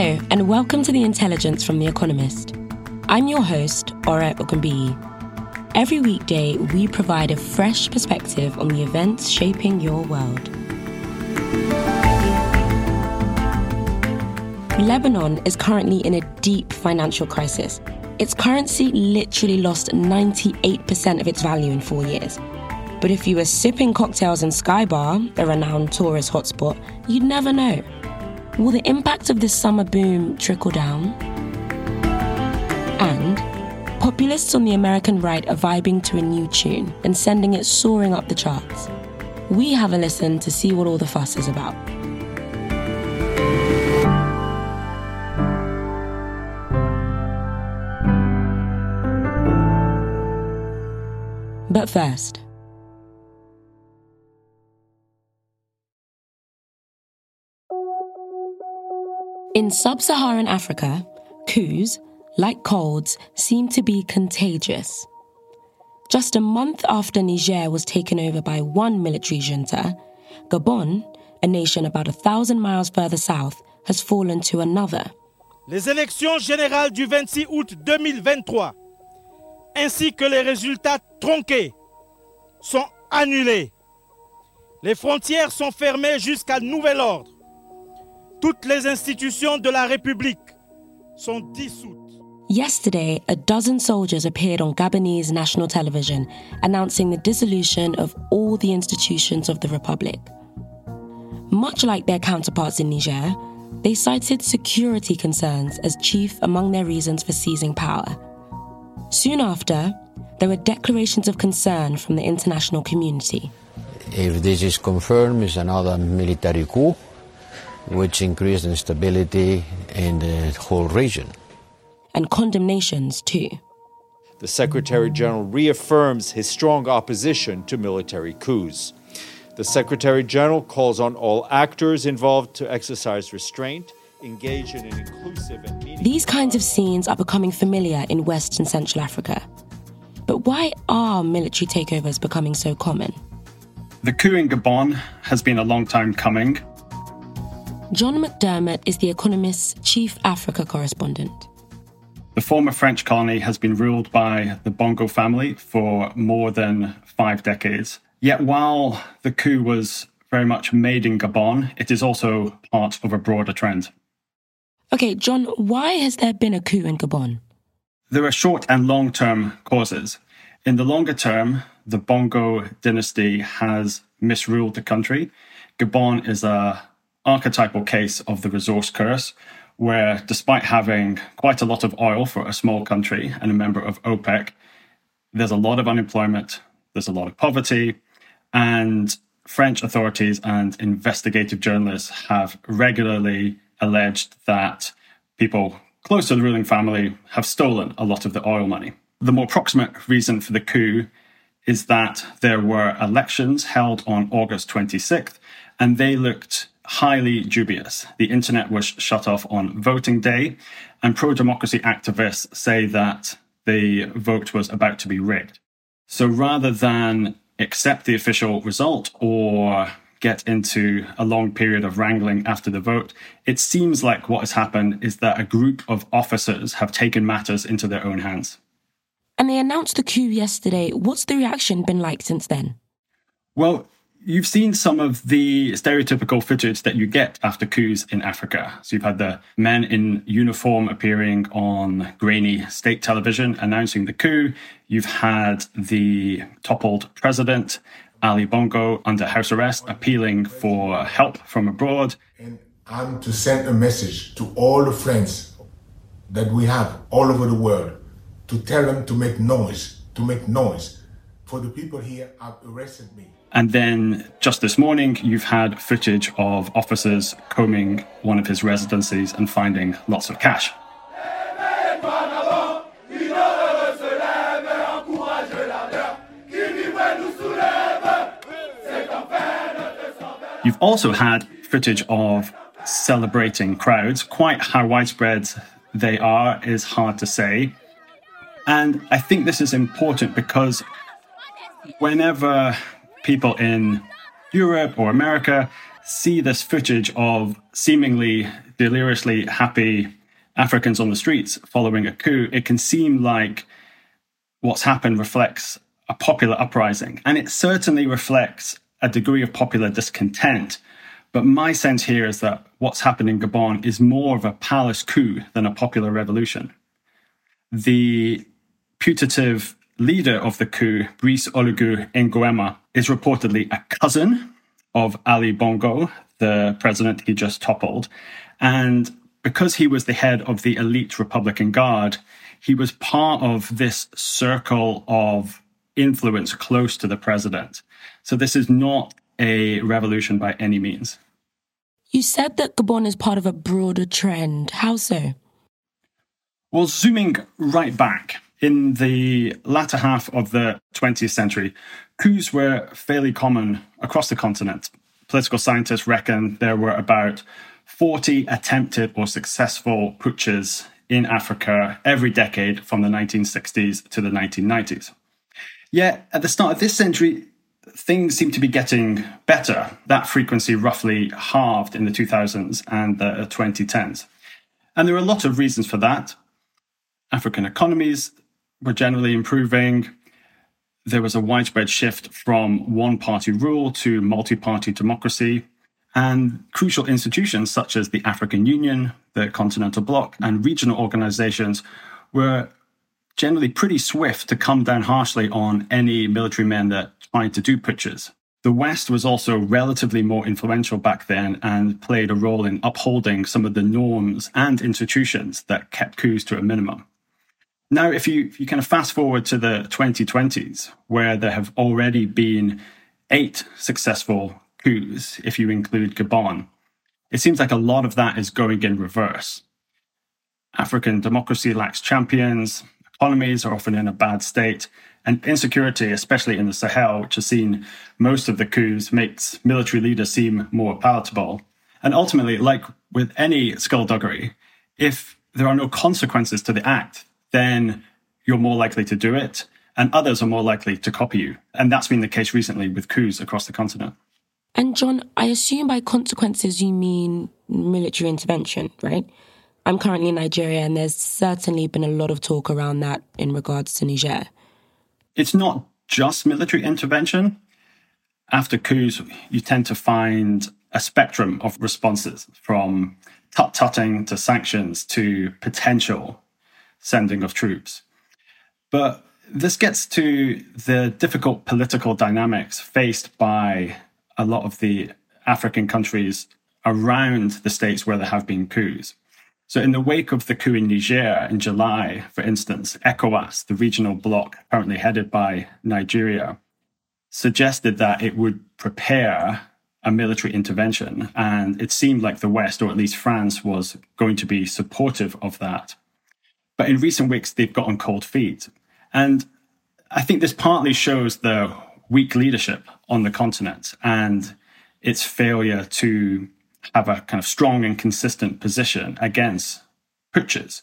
Hello, and welcome to The Intelligence from The Economist. I'm your host, Ore Ogunbiyi. Every weekday, we provide a fresh perspective on the events shaping your world. Lebanon is currently in a deep financial crisis. Its currency literally lost 98% of its value in four years. But if you were sipping cocktails in Sky Bar, a renowned tourist hotspot, you'd never know. Will the impact of this summer boom trickle down? And populists on the American right are vibing to a new tune and sending it soaring up the charts. We have a listen to see what all the fuss is about. But first, in sub Saharan Africa, coups, like colds, seem to be contagious. Just a month after Niger was taken over by one military junta, Gabon, a nation about a thousand miles further south, has fallen to another. Les élections générales du 26 août 2023, ainsi que les résultats tronqués, sont annulés. Les frontières sont fermées jusqu'à nouvel ordre. Toutes les institutions de la République sont dissoutes. Yesterday, a dozen soldiers appeared on Gabonese national television announcing the dissolution of all the institutions of the Republic. Much like their counterparts in Niger, they cited security concerns as chief among their reasons for seizing power. Soon after, there were declarations of concern from the international community. If this is confirmed, it's another military coup, which increased instability in the whole region. And condemnations, too. The Secretary General reaffirms his strong opposition to military coups. The Secretary General calls on all actors involved to exercise restraint, engage in an inclusive and meaningful. These kinds of scenes are becoming familiar in West and Central Africa. But why are military takeovers becoming so common? The coup in Gabon has been a long time coming. John McDermott is The Economist's chief Africa correspondent. The former French colony has been ruled by the Bongo family for more than five decades. Yet, while the coup was very much made in Gabon, it is also part of a broader trend. Okay, John, why has there been a coup in Gabon? There are short and long term causes. In the longer term, the Bongo dynasty has misruled the country. Gabon is a archetypal case of the resource curse, where despite having quite a lot of oil for a small country and a member of OPEC, there's a lot of unemployment, there's a lot of poverty, and French authorities and investigative journalists have regularly alleged that people close to the ruling family have stolen a lot of the oil money. The more proximate reason for the coup is that there were elections held on August 26th, and they looked highly dubious. The internet was shut off on voting day, and pro democracy activists say that the vote was about to be rigged. So rather than accept the official result or get into a long period of wrangling after the vote, it seems like what has happened is that a group of officers have taken matters into their own hands. And they announced the coup yesterday. What's the reaction been like since then? Well, you've seen some of the stereotypical footage that you get after coups in Africa. So you've had the men in uniform appearing on grainy state television announcing the coup. You've had the toppled president, Ali Bongo, under house arrest, appealing for help from abroad. And I'm to send a message to all the friends that we have all over the world to tell them to make noise, to make noise. For the people here have arrested me. And then just this morning, you've had footage of officers combing one of his residencies and finding lots of cash. You've also had footage of celebrating crowds. Quite how widespread they are is hard to say. And I think this is important because whenever people in Europe or America see this footage of seemingly deliriously happy Africans on the streets following a coup, it can seem like what's happened reflects a popular uprising. And it certainly reflects a degree of popular discontent. But my sense here is that what's happened in Gabon is more of a palace coup than a popular revolution. The putative leader of the coup, Brice Oligui Nguema, is reportedly a cousin of Ali Bongo, the president he just toppled. And because he was the head of the elite Republican Guard, he was part of this circle of influence close to the president. So this is not a revolution by any means. You said that Gabon is part of a broader trend. How so? Well, zooming right back, in the latter half of the 20th century, coups were fairly common across the continent. Political scientists reckon there were about 40 attempted or successful putsches in Africa every decade from the 1960s to the 1990s. Yet, at the start of this century, things seem to be getting better. That frequency roughly halved in the 2000s and the 2010s. And there are a lot of reasons for that. African economies were generally improving. There was a widespread shift from one party rule to multi party democracy. And crucial institutions such as the African Union, the Continental Bloc, and regional organizations were generally pretty swift to come down harshly on any military men that tried to do putsches. The West was also relatively more influential back then and played a role in upholding some of the norms and institutions that kept coups to a minimum. Now, if you, if you kind of fast forward to the 2020s, where there have already been eight successful coups, if you include Gabon, it seems like a lot of that is going in reverse. African democracy lacks champions, economies are often in a bad state, and insecurity, especially in the Sahel, which has seen most of the coups, makes military leaders seem more palatable. And ultimately, like with any skullduggery, if there are no consequences to the act, then you're more likely to do it, and others are more likely to copy you. And that's been the case recently with coups across the continent. And John, I assume by consequences you mean military intervention, right? I'm currently in Nigeria, and there's certainly been a lot of talk around that in regards to Niger. It's not just military intervention. After coups, you tend to find a spectrum of responses from tut tutting to sanctions to potential sending of troops. But this gets to the difficult political dynamics faced by a lot of the African countries around the states where there have been coups. So, in the wake of the coup in Niger in July, for instance, ECOWAS, the regional bloc currently headed by Nigeria, suggested that it would prepare a military intervention. And it seemed like the West, or at least France, was going to be supportive of that. But in recent weeks, they've gotten cold feet. And I think this partly shows the weak leadership on the continent and its failure to have a kind of strong and consistent position against putsches.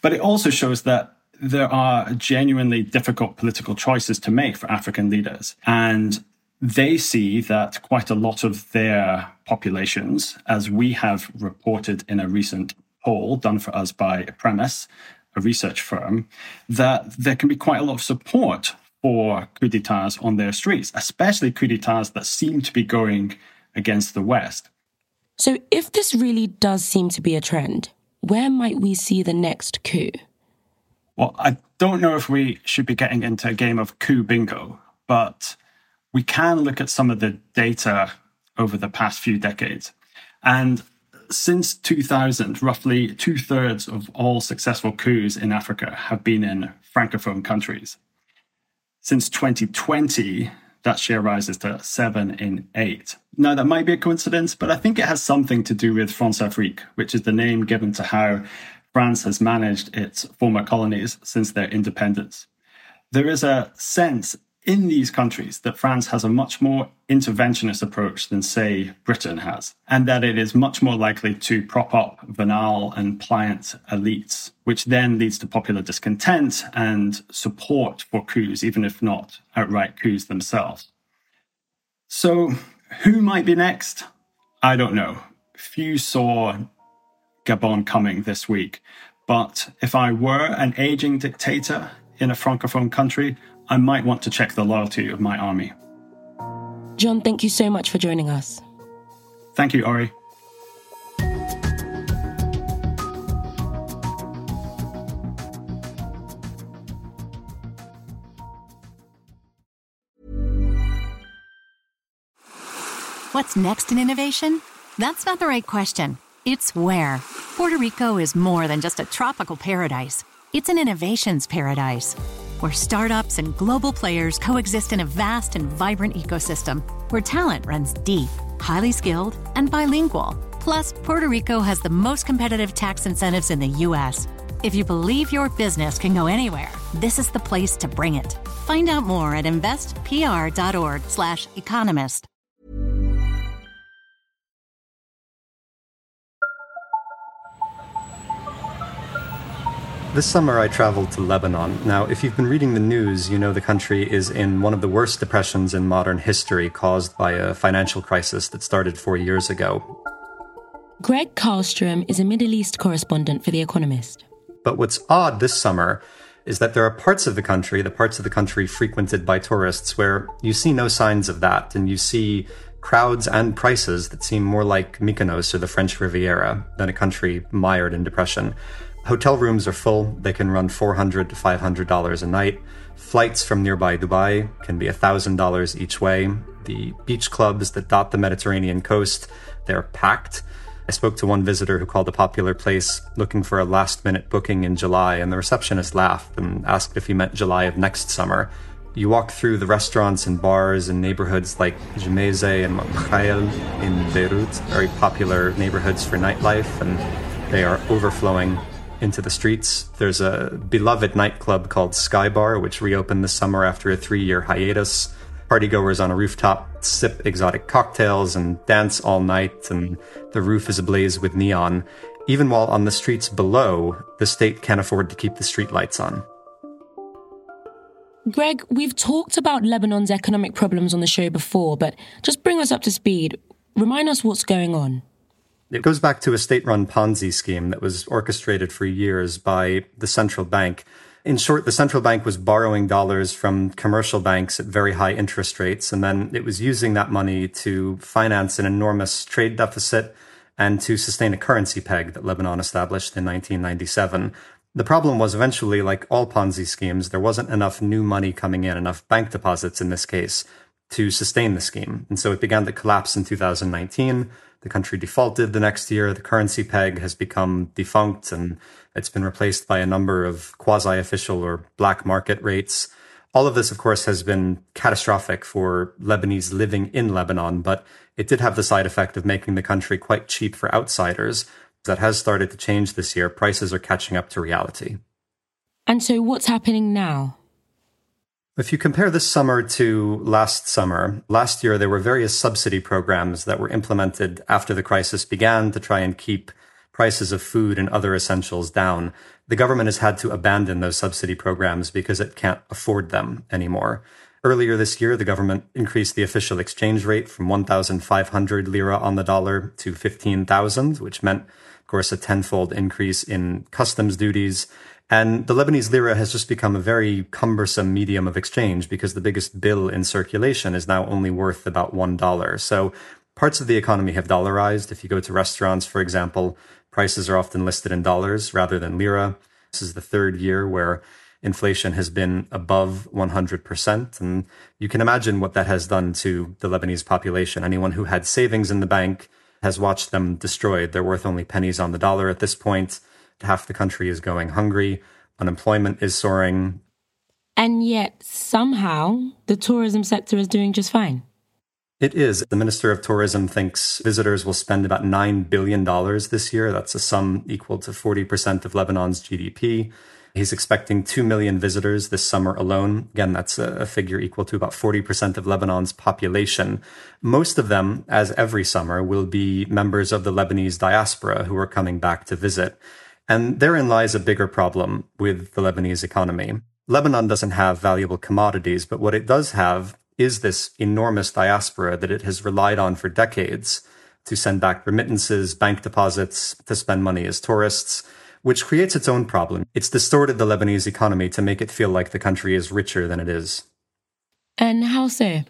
But it also shows that there are genuinely difficult political choices to make for African leaders. And they see that quite a lot of their populations, as we have reported in a recent poll done for us by Premise, a research firm, that there can be quite a lot of support for coup d'etats on their streets, especially coup d'etats that seem to be going against the West. So, if this really does seem to be a trend, where might we see the next coup? Well, I don't know if we should be getting into a game of coup bingo, but we can look at some of the data over the past few decades. And since 2000, roughly two thirds of all successful coups in Africa have been in Francophone countries. Since 2020, that share rises to seven in eight. Now, that might be a coincidence, but I think it has something to do with Françafrique, which is the name given to how France has managed its former colonies since their independence. There is a sense in these countries that France has a much more interventionist approach than, say, Britain has, and that it is much more likely to prop up venal and pliant elites, which then leads to popular discontent and support for coups, even if not outright coups themselves. So, who might be next? I don't know. Few saw Gabon coming this week, but if I were an aging dictator in a francophone country, I might want to check the loyalty of my army. John, thank you so much for joining us. Thank you, Ore. What's next in innovation? That's not the right question. It's where. Puerto Rico is more than just a tropical paradise, it's an innovations paradise where startups and global players coexist in a vast and vibrant ecosystem where talent runs deep, highly skilled, and bilingual. Plus, Puerto Rico has the most competitive tax incentives in the U.S. If you believe your business can go anywhere, this is the place to bring it. Find out more at investpr.org/economist. This summer, I traveled to Lebanon. Now, if you've been reading the news, you know the country is in one of the worst depressions in modern history caused by a financial crisis that started four years ago. Gregg Carlstrom is a Middle East correspondent for The Economist. But what's odd this summer is that there are parts of the country, the parts of the country frequented by tourists, where you see no signs of that, and you see crowds and prices that seem more like Mykonos or the French Riviera than a country mired in depression. Hotel rooms are full. They can run 400 to $500 a night. Flights from nearby Dubai can be $1,000 each way. The beach clubs that dot the Mediterranean coast, they're packed. I spoke to one visitor who called a popular place looking for a last minute booking in July, and the receptionist laughed and asked if he meant July of next summer. You walk through the restaurants and bars in neighborhoods like Gemmayzeh and Mar Mikhael in Beirut, very popular neighborhoods for nightlife, and they are overflowing into the streets. There's a beloved nightclub called Sky Bar, which reopened this summer after a three year hiatus. Partygoers on a rooftop sip exotic cocktails and dance all night, and the roof is ablaze with neon. Even while on the streets below, the state can't afford to keep the streetlights on. Gregg, we've talked about Lebanon's economic problems on the show before, but just bring us up to speed. Remind us what's going on. It goes back to a state run Ponzi scheme that was orchestrated for years by the central bank. In short, the central bank was borrowing dollars from commercial banks at very high interest rates, and then it was using that money to finance an enormous trade deficit and to sustain a currency peg that Lebanon established in 1997. The problem was eventually, like all Ponzi schemes, there wasn't enough new money coming in, enough bank deposits in this case, to sustain the scheme. And so it began to collapse in 2019. The country defaulted the next year. The currency peg has become defunct and it's been replaced by a number of quasi official or black market rates. All of this, of course, has been catastrophic for Lebanese living in Lebanon, but it did have the side effect of making the country quite cheap for outsiders. That has started to change this year. Prices are catching up to reality. And so, what's happening now? If you compare this summer to last summer, last year there were various subsidy programs that were implemented after the crisis began to try and keep prices of food and other essentials down. The government has had to abandon those subsidy programs because it can't afford them anymore. Earlier this year, the government increased the official exchange rate from 1,500 lira on the dollar to 15,000, which meant, of course, a tenfold increase in customs duties and the Lebanese lira has just become a very cumbersome medium of exchange because the biggest bill in circulation is now only worth about $1. So parts of the economy have dollarized. If you go to restaurants, for example, prices are often listed in dollars rather than lira. This is the third year where inflation has been above 100%. And you can imagine what that has done to the Lebanese population. Anyone who had savings in the bank has watched them destroyed. They're worth only pennies on the dollar at this point half the country is going hungry, unemployment is soaring. And yet, somehow, the tourism sector is doing just fine. It is. The Minister of Tourism thinks visitors will spend about $9 billion this year. That's a sum equal to 40% of Lebanon's GDP. He's expecting 2 million visitors this summer alone. Again, that's a figure equal to about 40% of Lebanon's population. Most of them, as every summer, will be members of the Lebanese diaspora who are coming back to visit. And therein lies a bigger problem with the Lebanese economy. Lebanon doesn't have valuable commodities, but what it does have is this enormous diaspora that it has relied on for decades to send back remittances, bank deposits, to spend money as tourists, which creates its own problem. It's distorted the Lebanese economy to make it feel like the country is richer than it is. And how so?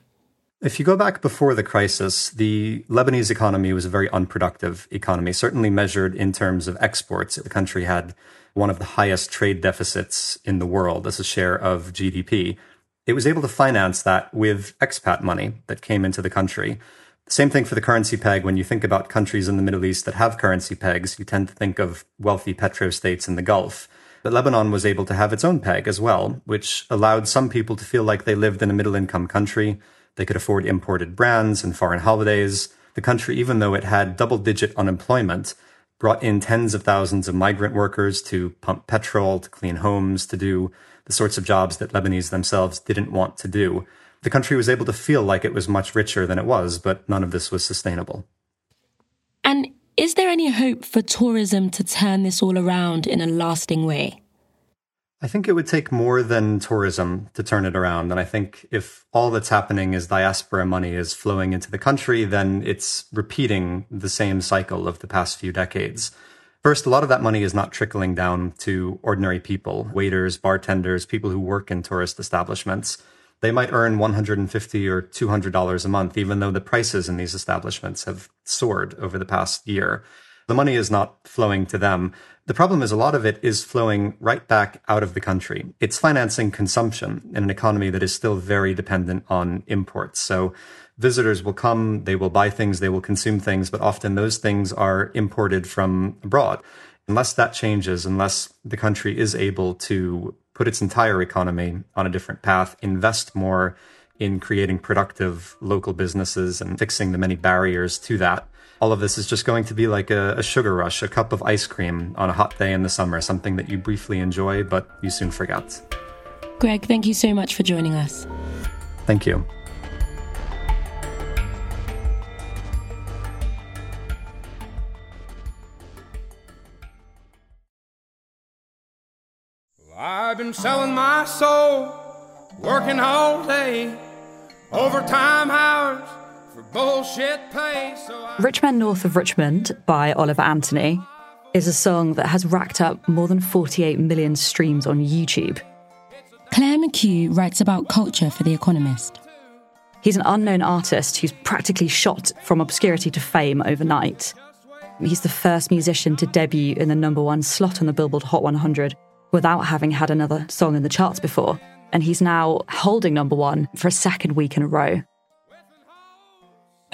If you go back before the crisis, the Lebanese economy was a very unproductive economy, certainly measured in terms of exports. The country had one of the highest trade deficits in the world as a share of GDP it was able to finance that with expat money that came into the country. Same thing for the currency peg. When you think about countries in the Middle East that have currency pegs, you tend to think of wealthy petrostates in the Gulf. But Lebanon was able to have its own peg as well, which allowed some people to feel like they lived in a middle income country. They could afford imported brands and foreign holidays. The country, even though it had double digit unemployment, brought in tens of thousands of migrant workers to pump petrol, to clean homes, to do the sorts of jobs that Lebanese themselves didn't want to do. The country was able to feel like it was much richer than it was, but none of this was sustainable. And is there any hope for tourism to turn this all around in a lasting way? I think it would take more than tourism to turn it around. And I think if all that's happening is diaspora money is flowing into the country, then it's repeating the same cycle of the past few decades. First, a lot of that money is not trickling down to ordinary people, waiters, bartenders, people who work in tourist establishments. They might earn 150 or $200 a month, even though the prices in these establishments have soared over the past year. The money is not flowing to them. The problem is a lot of it is flowing right back out of the country. It's financing consumption in an economy that is still very dependent on imports. So visitors will come, they will buy things, they will consume things, but often those things are imported from abroad. Unless that changes, unless the country is able to put its entire economy on a different path, invest more in creating productive local businesses and fixing the many barriers to that, all of this is just going to be like a, a, sugar rush, a cup of ice cream on a hot day in the summer, something that you briefly enjoy, but you soon forget. Gregg, thank you so much for joining us. Thank you. I've been selling my soul, working all day, overtime hours for bullshit pay. So I- Rich Men North of Richmond by Oliver Anthony is a song that has racked up more than 48 million streams on YouTube. Claire McHugh writes about culture for The Economist. He's an unknown artist who's practically shot from obscurity to fame overnight. He's the first musician to debut in the number one slot on the Billboard Hot 100 without having had another song in the charts before. And he's now holding number one for a second week in a row.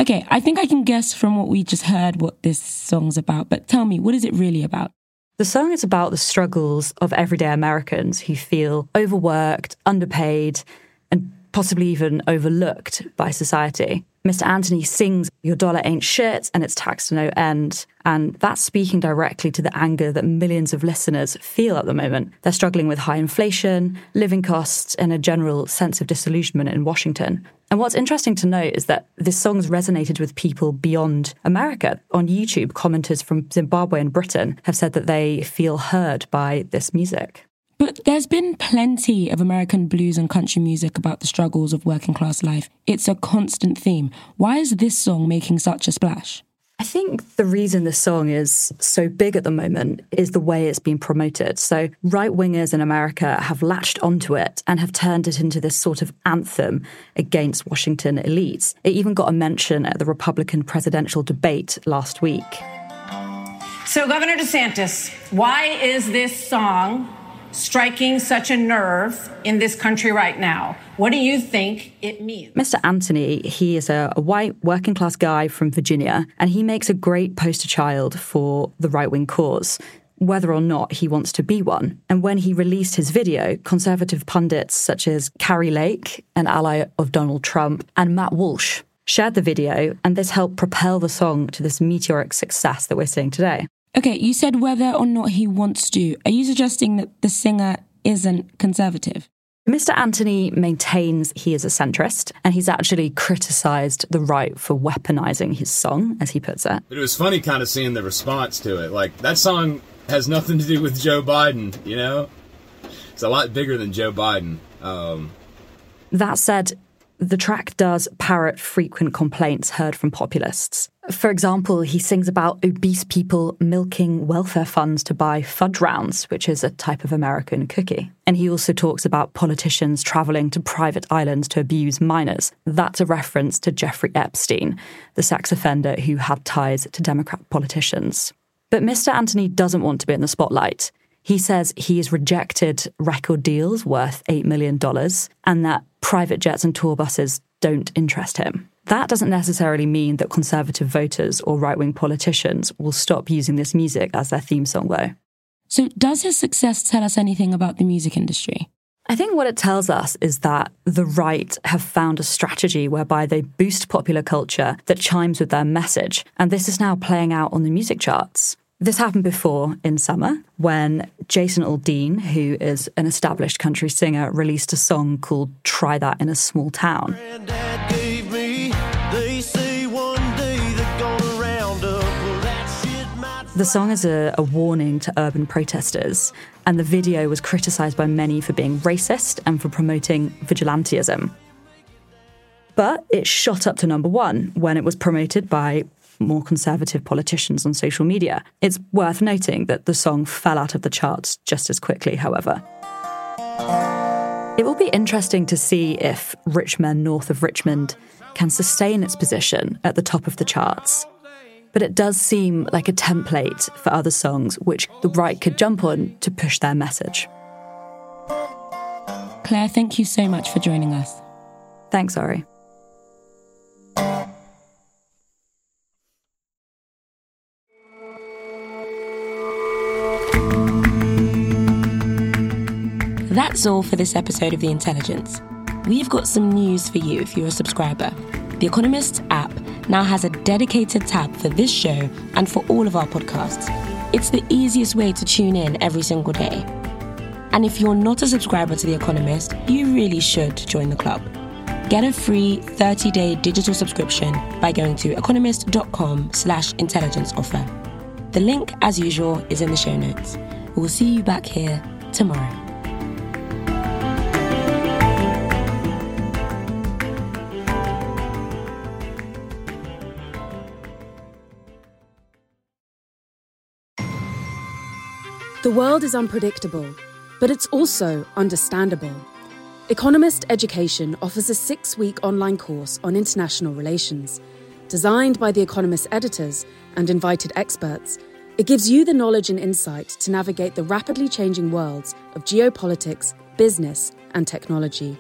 Okay, I think I can guess from what we just heard what this song's about, but tell me, what is it really about? The song is about the struggles of everyday Americans who feel overworked, underpaid, and possibly even overlooked by society. Mr. Anthony sings, Your dollar ain't shit and it's taxed to no end. And that's speaking directly to the anger that millions of listeners feel at the moment. They're struggling with high inflation, living costs, and a general sense of disillusionment in Washington. And what's interesting to note is that this song's resonated with people beyond America. On YouTube, commenters from Zimbabwe and Britain have said that they feel heard by this music. But there's been plenty of American blues and country music about the struggles of working class life. It's a constant theme. Why is this song making such a splash? I think the reason this song is so big at the moment is the way it's been promoted. So, right wingers in America have latched onto it and have turned it into this sort of anthem against Washington elites. It even got a mention at the Republican presidential debate last week. So, Governor DeSantis, why is this song striking such a nerve in this country right now? What do you think it means? Mr. Anthony, he is a, white working class guy from Virginia, and he makes a great poster child for the right wing cause. whether or not he wants to be one. And when he released his video, conservative pundits such as Kari Lake, an ally of Donald Trump, and Matt Walsh shared the video, and this helped propel the song to this meteoric success that we're seeing today. Okay, you said whether or not he wants to. Are you suggesting that the singer isn't conservative? Mr. Anthony maintains he is a centrist, and he's actually criticised the right for weaponizing his song, as he puts it. But it was funny kind of seeing the response to it. Like, that song has nothing to do with Joe Biden, you know? It's a lot bigger than Joe Biden. Um, that said, the track does parrot frequent complaints heard from populists. For example, he sings about obese people milking welfare funds to buy fudge rounds, which is a type of American cookie. And he also talks about politicians traveling to private islands to abuse minors. That's a reference to Jeffrey Epstein, the sex offender who had ties to Democrat politicians. But Mr. Anthony doesn't want to be in the spotlight. He says he has rejected record deals worth $8 million and that private jets and tour buses don't interest him. That doesn't necessarily mean that conservative voters or right wing politicians will stop using this music as their theme song, though. So, does his success tell us anything about the music industry? I think what it tells us is that the right have found a strategy whereby they boost popular culture that chimes with their message, and this is now playing out on the music charts. This happened before in summer when Jason Aldean, who is an established country singer, released a song called Try That in a Small Town. The song is a, a, warning to urban protesters, and the video was criticised by many for being racist and for promoting vigilantism. But it shot up to number one when it was promoted by more conservative politicians on social media. It's worth noting that the song fell out of the charts just as quickly, however. It will be interesting to see if Rich Men North of Richmond can sustain its position at the top of the charts. But it does seem like a template for other songs which the right could jump on to push their message. Claire, thank you so much for joining us. Thanks, Ari. That's all for this episode of The Intelligence. We've got some news for you if you're a subscriber. The Economist app now has a dedicated tab for this show and for all of our podcasts. It's the easiest way to tune in every single day. And if you're not a subscriber to The Economist, you really should join the club. Get a free 30-day digital subscription by going to economist.com slash intelligence offer. The link, as usual, is in the show notes. We'll see you back here tomorrow. The world is unpredictable, but it's also understandable. Economist Education offers a six week online course on international relations. Designed by The Economist editors and invited experts, it gives you the knowledge and insight to navigate the rapidly changing worlds of geopolitics, business, and technology.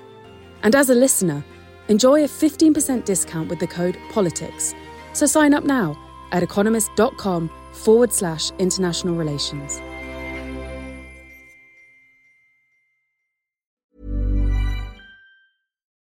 And as a listener, enjoy a 15% discount with the code POLITICS. So sign up now at economist.com forward slash international relations.